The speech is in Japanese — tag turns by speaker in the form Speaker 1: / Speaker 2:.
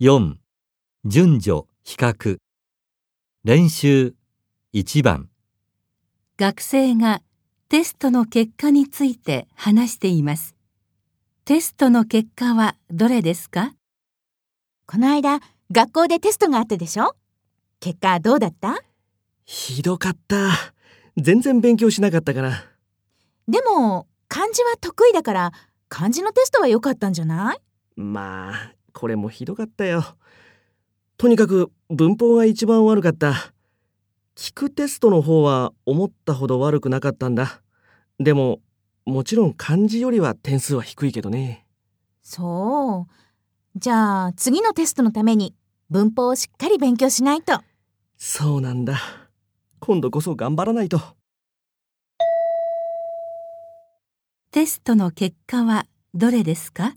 Speaker 1: 4順序比較。練習1番。
Speaker 2: 学生がテストの結果について話しています。テストの結果はどれですか？
Speaker 3: この間、学校でテストがあったでしょ？結果どうだった？
Speaker 4: ひどかった。全然勉強しなかったから。
Speaker 3: でも、漢字は得意だから、漢字のテストは良かったんじゃない？
Speaker 4: まあ、これもひどかったよ。とにかく文法が一番悪かった。聞くテストの方は思ったほど悪くなかったんだ。でも、もちろん漢字よりは点数は低いけどね。
Speaker 3: そう。じゃあ、次のテストのために文法をしっかり勉強しないと。
Speaker 4: そうなんだ。今度こそ頑張らないと。
Speaker 2: テストの結果はどれですか？